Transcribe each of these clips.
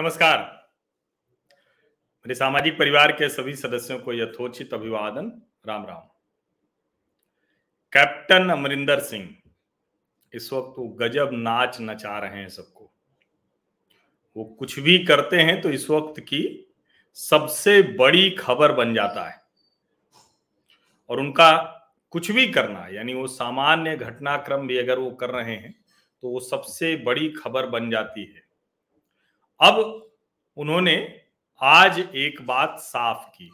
नमस्कार। मेरे सामाजिक परिवार के सभी सदस्यों को यथोचित अभिवादन। राम राम। कैप्टन अमरिंदर सिंह, इस वक्त वो गजब नाच नचा रहे हैं सबको। वो कुछ भी करते हैं तो इस वक्त की सबसे बड़ी खबर बन जाता है। और उनका कुछ भी करना, यानी वो सामान्य घटनाक्रम भी अगर वो कर रहे हैं तो वो सबसे बड़ी खबर बन जाती है। अब उन्होंने आज एक बात साफ़ की।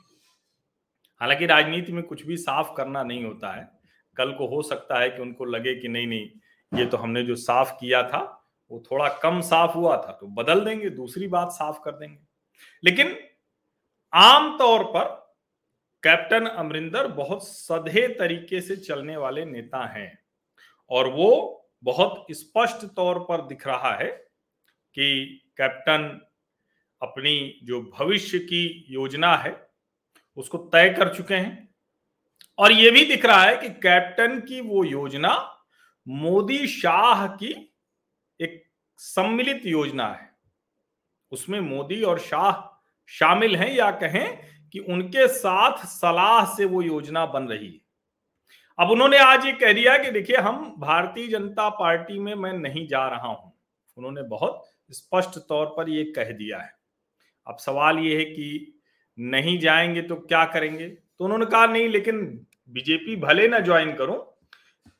हालाँकि राजनीति में कुछ भी साफ़ करना नहीं होता है, कल को हो सकता है कि उनको लगे कि नहीं नहीं, ये तो हमने जो साफ़ किया था, वो थोड़ा कम साफ़ हुआ था तो बदल देंगे, दूसरी बात साफ़ कर देंगे। लेकिन आम तौर पर कैप्टन अमरिंदर बहुत सधे तरीके से चलने वाले नेता हैं और वो बहुत स्पष्ट तौर पर दिख रहा है कि कैप्टन अपनी जो भविष्य की योजना है, उसको तय कर चुके हैं। और यह भी दिख रहा है कि कैप्टन की वो योजना मोदी शाह की एक सम्मिलित योजना है। उसमें मोदी और शाह शामिल हैं या कहें कि उनके साथ सलाह से वो योजना बन रही है। अब उन्होंने आज ये कह दिया कि देखिए, हम भारतीय जनता पार्टी में मैं नहीं जा रहा हूँ। उन्होंने बहुत स्पष्ट तौर पर यह कह दिया है। अब सवाल यह है कि नहीं जाएँगे तो क्या करेंगे? तो उन्होंने कहा, नहीं, लेकिन बीजेपी भले ना ज्वाइन करूँ,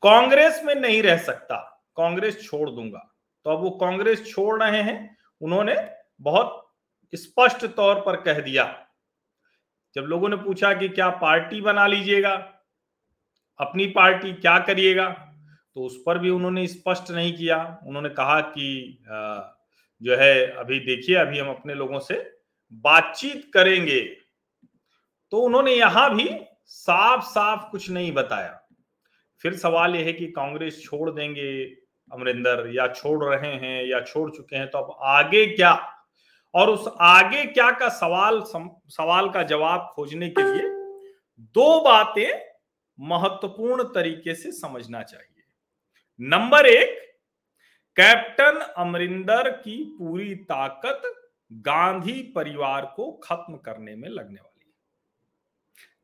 कांग्रेस में नहीं रह सकता, कांग्रेस छोड़ दूँगा। तो अब वो कांग्रेस छोड़ रहे हैं, उन्होंने बहुत स्पष्ट तौर पर कह दिया। जब लोगों ने पूछा कि क्या पार्टी बना लीजिएगा, अपनी पार्टी क्या करिएगा तो उस पर भी उन्होंने स्पष्ट नहीं किया। उन्होंने कहा कि जो है अभी देखिए अभी हम अपने लोगों से बातचीत करेंगे। तो उन्होंने यहाँ भी साफ़ साफ़ कुछ नहीं बताया। फिर सवाल यह है कि कांग्रेस छोड़ देंगे अमरिंदर या छोड़ रहे हैं या छोड़ चुके हैं तो अब आगे क्या? और उस आगे क्या का सवाल सम, सवाल का जवाब खोजने के लिए दो बातें महत्वपूर्ण तरीके से समझना चाहिए। नंबर एक कैप्टन अमरिंदर की पूरी ताकत गांधी परिवार को खत्म करने में लगने वाली है।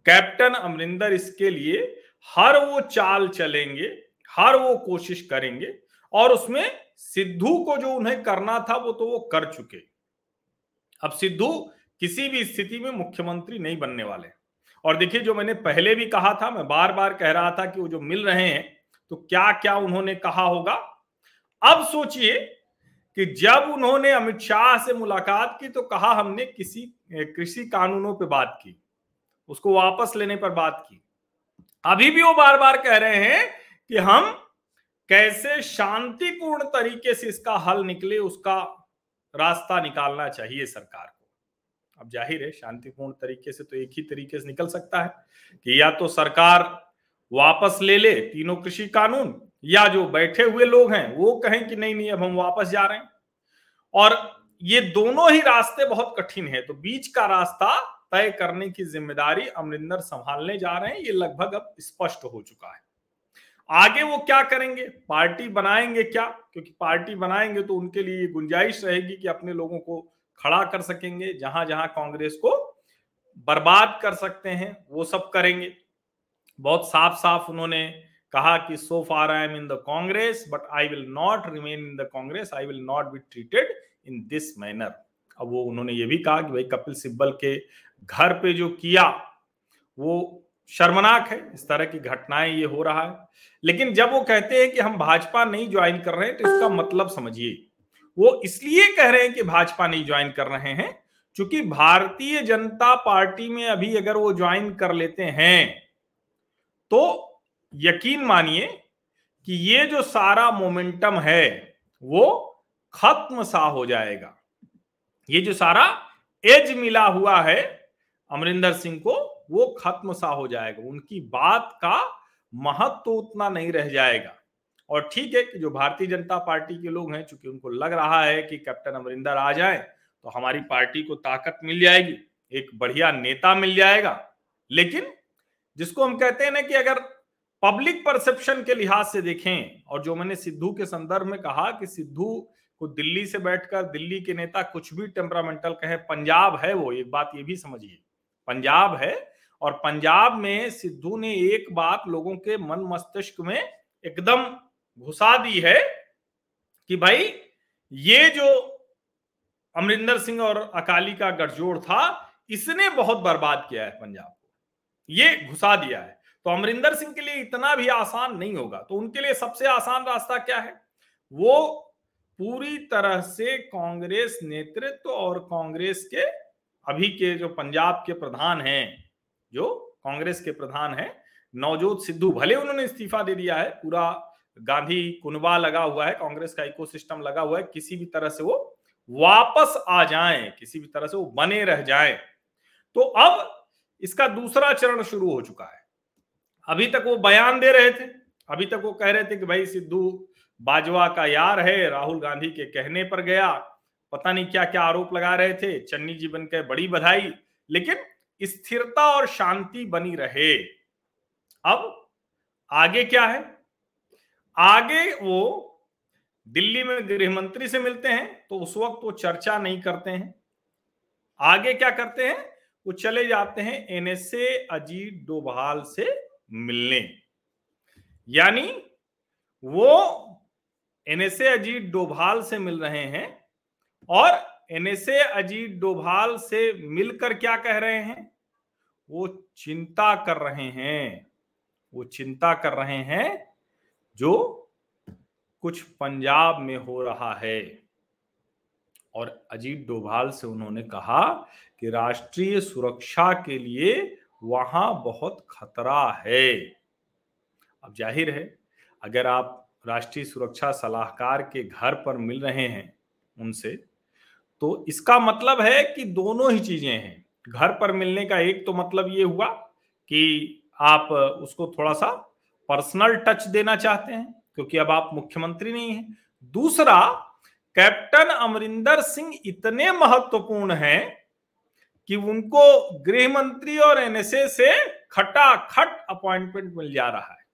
कैप्टन अमरिंदर इसके लिए हर वो चाल चलेंगे, हर वो कोशिश करेंगे और उसमें सिद्धू को जो उन्हें करना था वो तो वो कर चुके। अब सिद्धू किसी भी स्थिति में मुख्यमंत्री नहीं बनने वाले। और देखिए, जो मैंने पहले भी कहा था, मैं बार बार कह रहा था कि वो जो मिल रहे हैं तो क्या क्या उन्होंने कहा होगा? अब सोचिए कि जब उन्होंने अमित शाह से मुलाकात की तो कहा हमने किसी कृषि कानूनों पर बात की, उसको वापस लेने पर बात की। अभी भी वो बार बार कह रहे हैं कि हम कैसे शांतिपूर्ण तरीके से इसका हल निकले, उसका रास्ता निकालना चाहिए सरकार को। अब ज़ाहिर है, शांतिपूर्ण तरीके से तो एक ही तरीके से निकल सकता है कि या तो सरकार वापस ले ले तीनों कृषि कानून या जो बैठे हुए लोग हैं, वो कहें कि नहीं नहीं, अब हम वापस जा रहे हैं। और ये दोनों ही रास्ते बहुत कठिन है। तो बीच का रास्ता तय करने की ज़िम्मेदारी अमरिंदर संभालने जा रहे हैं, ये लगभग अब स्पष्ट हो चुका है। आगे वो क्या करेंगे? पार्टी बनाएँगे क्या? क्योंकि पार्टी बनाएँगे तो उनके लिए गुंजाइश रहेगी कि अपने लोगों को खड़ा कर सकेंगे जहाँ जहाँ कांग्रेस को बर्बाद कर सकते हैं, वो सब करेंगे। बहुत साफ़ साफ़ उन्होंने कहा कि so far I am in the Congress but I will not remain in the Congress I will not be treated in this manner अब वो उन्होंने ये भी कहा कि भाई कपिल सिब्बल के घर पे जो किया, वो शर्मनाक है। इस तरह की घटनाएँ ये हो रहा है। लेकिन जब वो कहते हैं कि हम भाजपा नहीं ज्वाइन कर रहे हैं तो इसका मतलब समझिए। वो इसलिए कह रहे हैं कि भाजपा नहीं ज्वाइन कर रहे हैं, क्योंकि भारतीय जनता पार्टी में अभी अगर वो ज्वाइन कर लेते हैं तो यकीन मानिए कि ये जो सारा मोमेंटम है, वो खत्म सा हो जाएगा। ये जो सारा एज मिला हुआ है अमरिंदर सिंह को, वो खत्म सा हो जाएगा। उनकी बात का महत्व तो उतना नहीं रह जाएगा। और ठीक है कि जो भारतीय जनता पार्टी के लोग हैं, चूँकि उनको लग रहा है कि कैप्टन अमरिंदर आ जाए तो हमारी पार्टी को ताकत मिल जाएगी, एक बढ़िया नेता मिल जाएगा। लेकिन जिसको हम कहते हैं ना कि अगर पब्लिक परसेप्शन के लिहाज से देखें, और जो मैंने सिद्धू के संदर्भ में कहा कि सिद्धू को दिल्ली से बैठकर, दिल्ली के नेता कुछ भी टेम्परामेंटल कहे, पंजाब है वो, एक बात ये भी समझिए। पंजाब है, और पंजाब में सिद्धू ने एक बात लोगों के मन मस्तिष्क में एकदम घुसा दी है कि भाई, ये जो अमरिंदर सिंह और अकाली का गठजोड़ था, इसने बहुत बर्बाद किया है पंजाब को। ये घुसा दिया है। तो अमरिंदर सिंह के लिए इतना भी आसान नहीं होगा। तो उनके लिए सबसे आसान रास्ता क्या है? वो पूरी तरह से कांग्रेस नेतृत्व और कांग्रेस के अभी के जो पंजाब के प्रधान हैं, जो कांग्रेस के प्रधान हैं, नवजोत सिद्धू, भले उन्होंने इस्तीफा दे दिया है, पूरा गांधी कुनबा लगा हुआ है, कांग्रेस का इकोसिस्टम लगा हुआ है, किसी भी तरह से वो वापस आ जाएँ, किसी भी तरह से वो बने रह जाएँ। तो अब इसका दूसरा चरण शुरू हो चुका है। अभी तक वो बयान दे रहे थे। अभी तक वो कह रहे थे कि भाई सिद्धू बाजवा का यार है, राहुल गांधी के कहने पर गया। पता नहीं क्या क्या आरोप लगा रहे थे। चन्नी जी बन के बड़ी बधाई। लेकिन स्थिरता और शांति बनी रहे। अब आगे क्या है? आगे वो दिल्ली में गृह मंत्री से मिलते हैं तो उस वक्त वो चर्चा नहीं करते हैं। आगे क्या करते हैं? वो चले जाते हैं एनएसए अजीत डोभाल से मिलने। यानी वो एनएसए अजीत डोभाल से मिल रहे हैं और एनएसए अजीत डोभाल से मिलकर क्या कह रहे हैं? वो चिंता कर रहे हैं। वो चिंता कर रहे हैं जो कुछ पंजाब में हो रहा है। और अजीत डोभाल से उन्होंने कहा कि राष्ट्रीय सुरक्षा के लिए वहाँ बहुत खतरा है। अब ज़ाहिर है, अगर आप राष्ट्रीय सुरक्षा सलाहकार के घर पर मिल रहे हैं उनसे तो इसका मतलब है कि दोनों ही चीज़ें हैं। घर पर मिलने का एक तो मतलब ये हुआ कि आप उसको थोड़ा सा पर्सनल टच देना चाहते हैं, क्योंकि अब आप मुख्यमंत्री नहीं हैं। दूसरा, कैप्टन अमरिंदर सिंह इतने महत्वपूर्ण हैं कि उनको गृह मंत्री और एनएसए से खटाखट अपॉइंटमेंट मिल जा रहा है।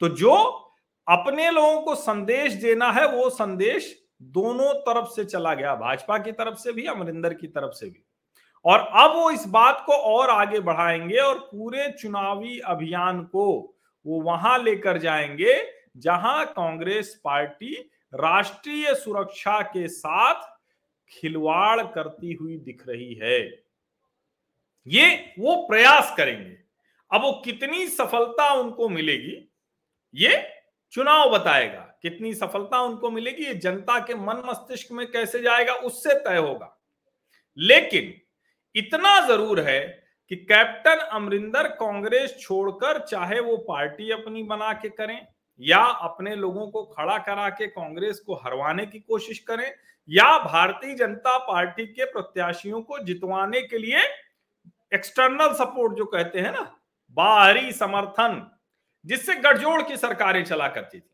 तो जो अपने लोगों को संदेश देना है, वो संदेश दोनों तरफ़ से चला गया, भाजपा की तरफ़ से भी, अमरिंदर की तरफ़ से भी। और अब वो इस बात को और आगे बढ़ाएँगे और पूरे चुनावी अभियान को वो वहाँ लेकर जाएँगे, जहाँ कांग्रेस पार्टी राष्ट्रीय सुरक्षा के साथ खिलवाड़ करती हुई दिख रही है। ये वो प्रयास करेंगे। अब वो कितनी सफलता उनको मिलेगी, ये चुनाव बताएगा। कितनी सफलता उनको मिलेगी, ये जनता के मन मस्तिष्क में कैसे जाएगा, उससे तय होगा। लेकिन इतना ज़रूर है कि कैप्टन अमरिंदर कांग्रेस छोड़कर चाहे वो पार्टी अपनी बना के करें या अपने लोगों को खड़ा करा के कांग्रेस को हरवाने की कोशिश करें या भारतीय जनता पार्टी के प्रत्याशियों को जितवाने के लिए एक्सटर्नल सपोर्ट जो कहते हैं ना, बाहरी समर्थन, जिससे गठजोड़ की सरकारें चला करती थी।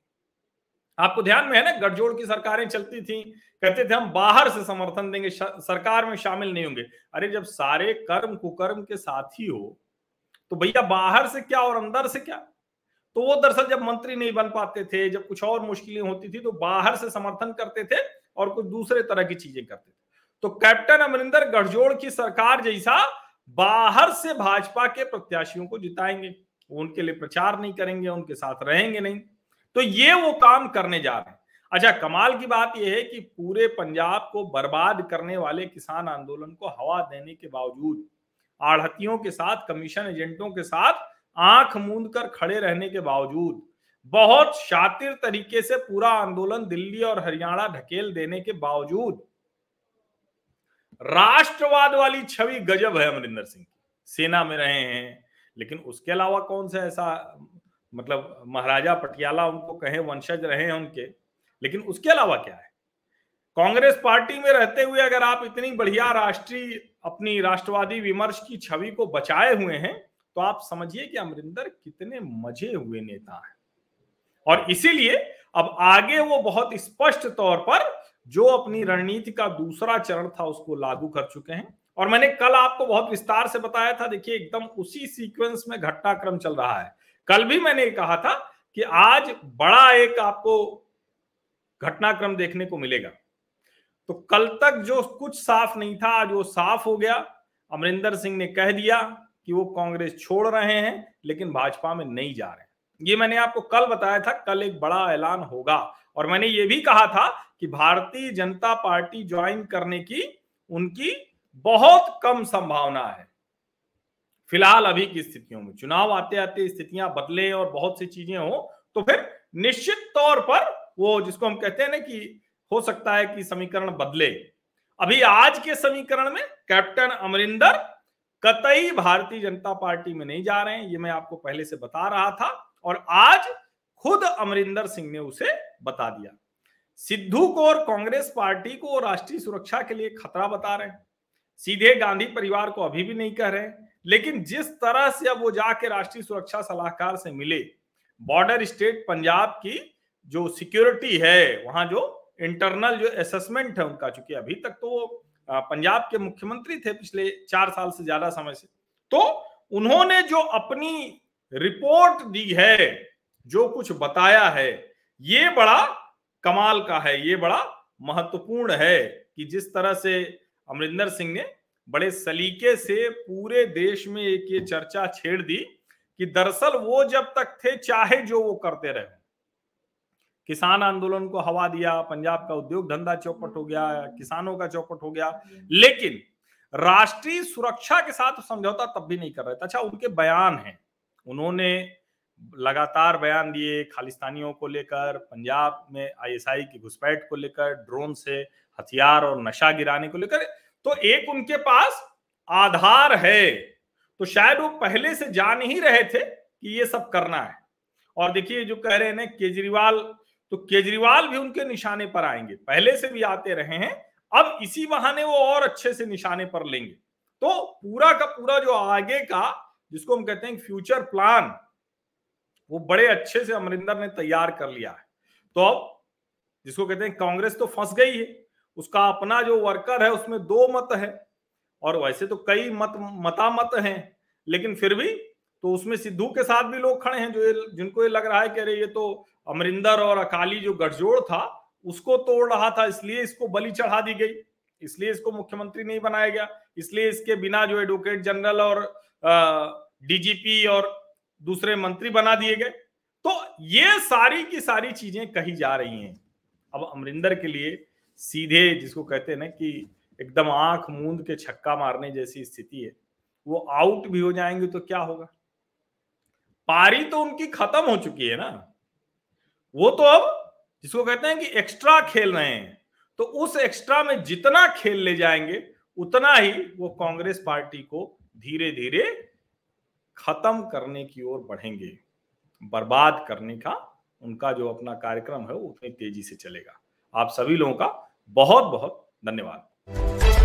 आपको ध्यान में है ना, गठजोड़ की सरकारें चलती थी, कहते थे हम बाहर से समर्थन देंगे सरकार में शामिल नहीं होंगे। अरे जब सारे कर्म कुकर्म के साथी हो तो भैया बाहर से क्या और अंदर से क्या? तो वो दरअसल जब मंत्री नहीं बन पाते थे, जब कुछ और मुश्किलें होती थी तो बाहर से समर्थन करते थे और कुछ दूसरे तरह की चीज़ें करते थे। तो कैप्टन अमरिंदर गठजोड़ की सरकार जैसा बाहर से भाजपा के प्रत्याशियों को जिताएँगे उनके लिए प्रचार नहीं करेंगे, उनके साथ रहेंगे नहीं। तो ये वो काम करने जा रहे हैं। अच्छा कमाल की बात यह है कि पूरे पंजाब को बर्बाद करने वाले किसान आंदोलन को हवा देने के बावजूद, आढ़तियों के साथ, कमीशन एजेंटों के साथ आँख मूंद कर खड़े रहने के बावजूद, बहुत शातिर तरीके से पूरा आंदोलन दिल्ली और हरियाणा ढकेल देने के बावजूद राष्ट्रवाद वाली छवि गजब है अमरिंदर सिंह की। सेना में रहे हैं, लेकिन उसके अलावा कौन सा ऐसा मतलब महाराजा पटियाला उनको कहे, वंशज रहे हैं उनके, लेकिन उसके अलावा क्या है? कांग्रेस पार्टी में रहते हुए अगर आप इतनी बढ़िया राष्ट्रीय, अपनी राष्ट्रवादी विमर्श की छवि को बचाए हुए हैं तो आप समझिए कि अमरिंदर कितने मज़े हुए नेता हैं। और इसीलिए अब आगे वो बहुत स्पष्ट तौर पर जो अपनी रणनीति का दूसरा चरण था उसको लागू कर चुके हैं। और मैंने कल आपको बहुत विस्तार से बताया था, देखिए, एकदम उसी सीक्वेंस में घटनाक्रम चल रहा है। कल भी मैंने कहा था कि आज बड़ा एक आपको घटनाक्रम देखने को मिलेगा। तो कल तक जो कुछ साफ़ नहीं था, आज वो साफ़ हो गया। अमरिंदर सिंह ने कह दिया कि वो कांग्रेस छोड़ रहे हैं, लेकिन भाजपा में नहीं जा रहे ये मैंने आपको कल बताया था, कल एक बड़ा ऐलान होगा। और मैंने ये भी कहा था कि भारतीय जनता पार्टी ज्वाइन करने की उनकी बहुत कम संभावना है। फ़िलहाल अभी की स्थितियों में, चुनाव आते आते स्थितियाँ बदले और बहुत सी चीज़ें हो तो फिर निश्चित तौर पर वो जिसको हम कहते हैं ना कि हो सकता है कि समीकरण बदले। अभी आज के समीकरण में कैप्टन अमरिंदर कतई भारतीय जनता पार्टी में नहीं जा रहे हैं, ये मैं आपको पहले से बता रहा था, और आज खुद अमरिंदर सिंह ने उसे बता दिया। सिद्धू को और कांग्रेस पार्टी को राष्ट्रीय सुरक्षा के लिए खतरा बता रहे हैं। सीधे गांधी परिवार को अभी भी नहीं कह रहे लेकिन जिस तरह से अब वो जाके राष्ट्रीय सुरक्षा सलाहकार से मिले, बॉर्डर स्टेट पंजाब की जो सिक्योरिटी है, वहाँ जो इंटरनल जो असेसमेंट है उनका, चूँकि अभी तक तो वो पंजाब के मुख्यमंत्री थे पिछले चार साल से ज़्यादा समय से। तो उन्होंने जो अपनी रिपोर्ट दी है, जो कुछ बताया है, ये बड़ा कमाल का है, ये बड़ा महत्वपूर्ण है कि जिस तरह से अमरिंदर सिंह ने बड़े सलीके से पूरे देश में एक ये चर्चा छेड़ दी कि दरअसल वो जब तक थे, चाहे जो वो करते रहे। किसान आंदोलन को हवा दिया, पंजाब का उद्योग धंधा चौपट हो गया, किसानों का चौपट हो गया, लेकिन राष्ट्रीय सुरक्षा के साथ समझौता तब भी नहीं कर रहे अच्छा उनके बयान है। उन्होंने लगातार बयान दिए खालिस्तानियों को लेकर, पंजाब में आईएसआई की घुसपैठ को लेकर, ड्रोन से हथियार और नशा गिराने को लेकर तो एक उनके पास आधार है। तो शायद वो पहले से जान ही रहे थे कि ये सब करना है। और देखिए, जो कह रहे हैं केजरीवाल तो केजरीवाल भी उनके निशाने पर आएँगे। पहले से भी आते रहे हैं, अब इसी बहाने वो और अच्छे से निशाने पर लेंगे। तो पूरा का पूरा जो आगे का, जिसको हम कहते हैं, फ्यूचर प्लान वो बड़े अच्छे से अमरिंदर ने तैयार कर लिया है। तो अब, जिसको कहते हैं, कांग्रेस तो फंस गई है। उसका अपना जो वर्कर है, उसमें दो मत है। और वैसे तो कई मत मता मत हैं, लेकिन फिर भी तो उसमें सिद्धू के साथ भी लोग खड़े हैं, जो ये, जिनको ये लग रहा है कि अरे ये तो अमरिंदर और अकाली जो गठजोड़ था, उसको तोड़ रहा था, इसलिए इसको बलि चढ़ा दी गई। इसलिए इसको मुख्यमंत्री नहीं बनाया गया। इसलिए इसके बिना जो एडवोकेट जनरल और डीजीपी और दूसरे मंत्री बना दिए गए। तो ये सारी की सारी चीज़ें कही जा रही हैं। अब अमरिंदर के लिए सीधे जिसको कहते हैं ना कि एकदम आँख मूंद के छक्का मारने जैसी स्थिति है, वो आउट भी हो जाएँगे तो क्या होगा? पारी तो उनकी खत्म हो चुकी है ना। वो तो अब जिसको कहते हैं कि एक्स्ट्रा खेल रहे हैं तो उस एक्स्ट्रा में जितना खेल ले जाएँगे, उतना ही वो कांग्रेस पार्टी को धीरे धीरे खत्म करने की ओर बढ़ेंगे, बर्बाद करने का उनका जो अपना कार्यक्रम है वो उतनी तेज़ी से चलेगा। आप सभी लोगों का बहुत बहुत धन्यवाद।